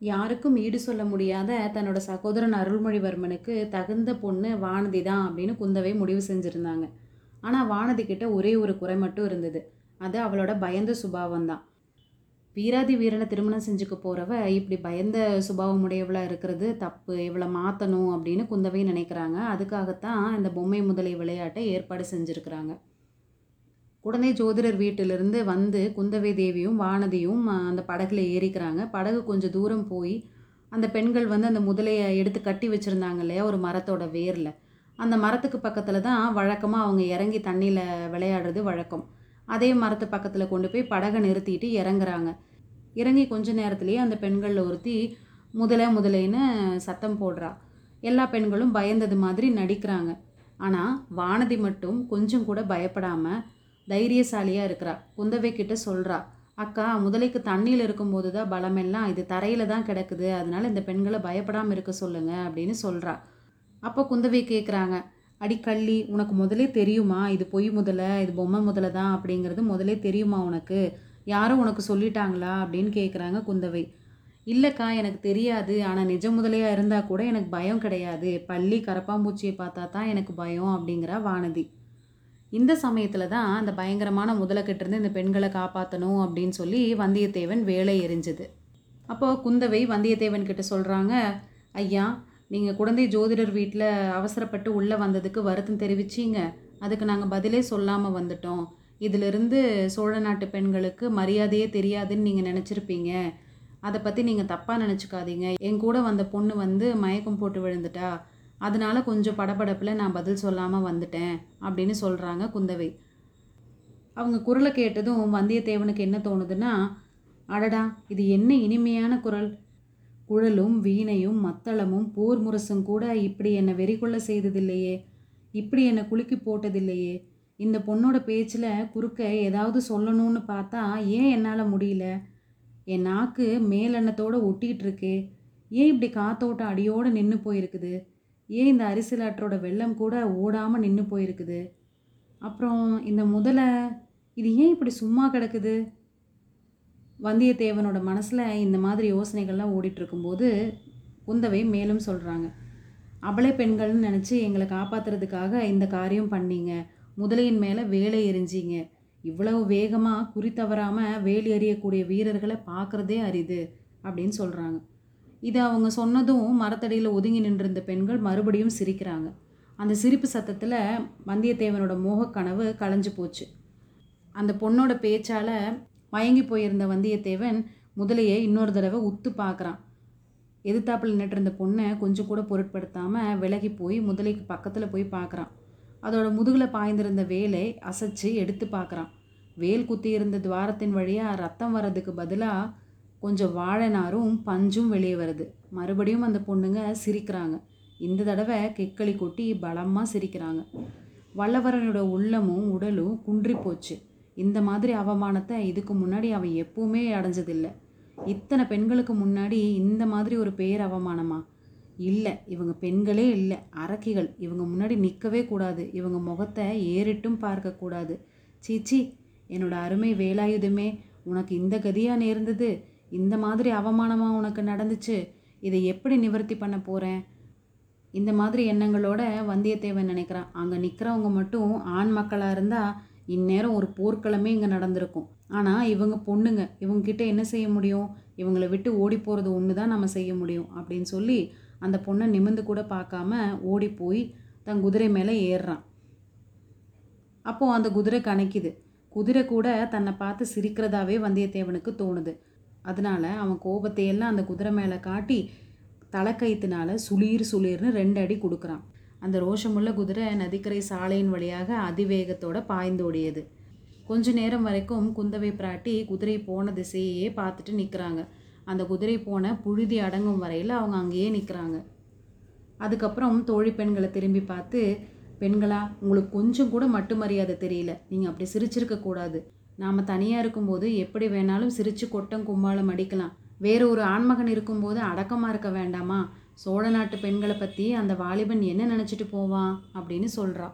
யாருக்கும் ஈடு சொல்ல முடியாத தன்னோட சகோதரன் அருள்மொழிவர்மனுக்கு தகுந்த பொண்ணு வானதி தான் அப்படின்னு குந்தவை முடிவு செஞ்சுருந்தாங்க. ஆனால் வானதி கிட்ட ஒரே ஒரு குறை மட்டும் இருந்தது. அது அவளோட பயந்த சுபாவம் தான். வீராதி வீரனை திருமணம் செஞ்சுக்க போகிறவ இப்படி பயந்த சுபாவம் உடையவளாக இருக்கிறது தப்பு. இவளை மாற்றணும் அப்படின்னு குந்தவை நினைக்கிறாங்க. அதுக்காகத்தான் இந்த பொம்மை முதலை விளையாட்டை ஏற்பாடு செஞ்சுருக்கிறாங்க. உடனே ஜோதிடர் வீட்டிலிருந்து வந்து குந்தவை தேவியும் வானதியும் அந்த படகுல ஏறிக்கிறாங்க. படகு கொஞ்சம் தூரம் போய் அந்த பெண்கள் வந்து அந்த முதலையை எடுத்து கட்டி வச்சுருந்தாங்க இல்லையா ஒரு மரத்தோட வேரில். அந்த மரத்துக்கு பக்கத்தில் தான் வழக்கமாக அவங்க இறங்கி தண்ணியில் விளையாடுறது வழக்கம். அதே மரத்து பக்கத்தில் கொண்டு போய் படகை நிறுத்திட்டு இறங்குறாங்க. இறங்கி கொஞ்ச நேரத்துலேயே அந்த பெண்களில் ஒருத்தி முதலை முதலைன்னு சத்தம் போடுறா. எல்லா பெண்களும் பயந்தது மாதிரி நடிக்கிறாங்க. ஆனால் வானதி மட்டும் கொஞ்சம் கூட பயப்படாமல் தைரியசாலியாக இருக்கிறா. குந்தவை கிட்ட சொல்கிறா அக்கா முதலைக்கு தண்ணியில் இருக்கும்போது தான் பலமெல்லாம் இது தரையில் தான் கிடக்குது. அதனால் இந்த பெண்களை பயப்படாமல் இருக்க சொல்லுங்கள் அப்படின்னு சொல்கிறா அப்போ குந்தவை கேட்குறாங்க அடி கள்ளி உனக்கு முதலே தெரியுமா? இது பொய் முதலை இது பொம்மை முதலை தான் அப்படிங்கிறது முதலே தெரியுமா உனக்கு? யாரும் உனக்கு சொல்லிட்டாங்களா? அப்படின்னு கேட்குறாங்க குந்தவை. இல்லைக்கா எனக்கு தெரியாது. ஆனால் நிஜ முதலையாக இருந்தால் கூட எனக்கு பயம் கிடையாது. பள்ளி கரப்பாம்பூச்சியை பார்த்தா தான் எனக்கு பயம் அப்படிங்கிறா வானதி. இந்த சமயத்தில் தான் அந்த பயங்கரமான முதலக்கிட்டேருந்து இந்த பெண்களை காப்பாற்றணும் அப்படின்னு சொல்லி வந்தியத்தேவன் வேலை எரிஞ்சுது. அப்போது குந்தவை வந்தியத்தேவன் கிட்ட சொல்கிறாங்க ஐயா நீங்கள் குழந்தை ஜோதிடர் வீட்டில் அவசரப்பட்டு உள்ளே வந்ததுக்கு வருத்தம் தெரிவிச்சீங்க. அதுக்கு நாங்கள் பதிலே சொல்லாமல் வந்துட்டோம். இதிலிருந்து சோழ நாட்டு பெண்களுக்கு மரியாதையே தெரியாதுன்னு நீங்கள் நினச்சிருப்பீங்க. அதை பற்றி நீங்கள் தப்பாக நினச்சிக்காதீங்க. என் கூட வந்த பொண்ணு வந்து மயக்கம் போட்டு விழுந்துட்டா. அதனால் கொஞ்சம் படபடப்பில் நான் பதில் சொல்லாமல் வந்துட்டேன் அப்படின்னு சொல்கிறாங்க குந்தவை. அவங்க குரலை கேட்டதும் வந்தியத்தேவனுக்கு என்ன தோணுதுன்னா அடடா இது என்ன இனிமையான குரல். குழலும் வீணையும் மத்தளமும் போர் முரசும் கூட இப்படி என்னை வெறிகொள்ள செய்ததில்லையே. இப்படி என்னை குலுக்கி போட்டதில்லையே. இந்த பொண்ணோட பேச்சில் குறுக்க ஏதாவது சொல்லணும்னு பார்த்தா ஏன் என்னால் முடியல? என் நாக்கு மேலெண்ணத்தோடு ஒட்டிகிட்டு இருக்கே. ஏன் இப்படி காத்தோட்டம் அடியோடு நின்று போயிருக்குது? ஏன் இந்த அரிசிலாற்றோட வெள்ளம் கூட ஓடாமல் நின்று போயிருக்குது? அப்புறம் இந்த முதலை இது ஏன் இப்படி சும்மா கிடக்குது? வந்தியத்தேவனோட மனசில் இந்த மாதிரி யோசனைகள்லாம் ஓடிட்டுருக்கும்போது குந்தவை மேலும் சொல்கிறாங்க அபலை பெண்கள்னு நினச்சி எங்களை காப்பாற்றுறதுக்காக இந்த காரியம் பண்ணீங்க. முதலையின் மேலே வேலை எரிஞ்சிங்க. இவ்வளவு வேகமாக குறி தவறாமல் வேலி எறியக்கூடிய வீரர்களை பார்க்குறதே அரிது அப்படின்னு சொல்கிறாங்க இதை அவங்க சொன்னதும் மரத்தடியில் ஒதுங்கி நின்றிருந்த பெண்கள் மறுபடியும் சிரிக்கிறாங்க. அந்த சிரிப்பு சத்தத்தில் வந்தியத்தேவனோட மோகக்கனவு கலைஞ்சு போச்சு. அந்த பொண்ணோட பேச்சால் மயங்கி போயிருந்த வந்தியத்தேவன் முதலையை இன்னொரு தடவை உத்து பார்க்குறான் எதிர்த்தாப்பில் நின்றுருந்த பொண்ணை கொஞ்சம் கூட பொருட்படுத்தாமல் விலகி போய் முதலைக்கு பக்கத்தில் போய் பார்க்குறான் அதோட முதுகில் பாய்ந்திருந்த வேலை அசைச்சு எடுத்து பார்க்குறான் வேல் குத்தியிருந்த துவாரத்தின் வழியாக ரத்தம் வர்றதுக்கு பதிலாக கொஞ்சம் வாழை நாரும் பஞ்சும் வெளியே வருது. மறுபடியும் அந்த பொண்ணுங்க சிரிக்கிறாங்க. இந்த தடவை கெக்களி கொட்டி பலமாக சிரிக்கிறாங்க. வல்லவரனோட உள்ளமும் உடலும் குன்றி போச்சு. இந்த மாதிரி அவமானத்தை இதுக்கு முன்னாடி அவன் எப்பவுமே அடைஞ்சதில்லை. இத்தனை பெண்களுக்கு முன்னாடி இந்த மாதிரி ஒரு பேர் அவமானமா? இல்லை இவங்க பெண்களே இல்லை. அரக்கிகள். இவங்க முன்னாடி நிற்கவே கூடாது. இவங்க முகத்தை ஏறிட்டும் பார்க்கக்கூடாது சீச்சி என்னோட அருமை வேலாயுதமே உனக்கு இந்த கதியாக நேர்ந்தது? இந்த மாதிரி அவமானமாக உனக்கு நடந்துச்சு இதை எப்படி நிவர்த்தி பண்ண போகிறேன் இந்த மாதிரி எண்ணங்களோட வந்தியத்தேவன் நினைக்கிறான். அங்கே நிற்கிறவங்க மட்டும் ஆண் மக்களாக இருந்தால் இந்நேரம் ஒரு போர்க்களமே இங்கே நடந்திருக்கும். ஆனால் இவங்க பொண்ணுங்க இவங்கக்கிட்ட என்ன செய்ய முடியும்? இவங்களை விட்டு ஓடி போகிறது ஒன்று தான் நம்ம செய்ய முடியும் அப்படின்னு சொல்லி அந்த பொண்ணை நிமிர்ந்து கூட பார்க்காம ஓடி போய் தன் குதிரை மேலே ஏறுறான். அப்போது அந்த குதிரை கணக்கிது குதிரை கூட தன்னை பார்த்து சிரிக்கிறதாவே வந்தியத்தேவனுக்கு தோணுது. அதனால அவன் கோபத்தையெல்லாம் அந்த குதிரை மேலே காட்டி தலைக்கயிற்றுனால சுளீர் சுளீர்னு ரெண்டு அடி கொடுக்குறான். அந்த ரோஷமுள்ள குதிரை நதிக்கரை சாலையின் வழியாக அதிவேகத்தோட பாய்ந்தோடியது கொஞ்ச நேரம் வரைக்கும் குந்தவை பிராட்டி குதிரை போன திசையே பார்த்துட்டு நிற்கிறாங்க அந்த குதிரை போன புழுதி அடங்கும் வரையில் அவங்க அங்கேயே நிற்கிறாங்க அதுக்கப்புறம் தோழி பெண்களை திரும்பி பார்த்து பெண்களா உங்களுக்கு கொஞ்சம் கூட மட்டு மரியாதை தெரியல. நீங்கள் அப்படி சிரிச்சிருக்க கூடாது. நாம் தனியாக இருக்கும்போது எப்படி வேணாலும் சிரித்து கொட்டம் கும்பாலம் அடிக்கலாம். வேறு ஒரு ஆண்மகன் இருக்கும்போது அடக்கமாக இருக்க வேண்டாமா? சோழ நாட்டு பெண்களை பற்றி அந்த வாலிபன் என்ன நினச்சிட்டு போவான்? அப்படின்னு சொல்கிறா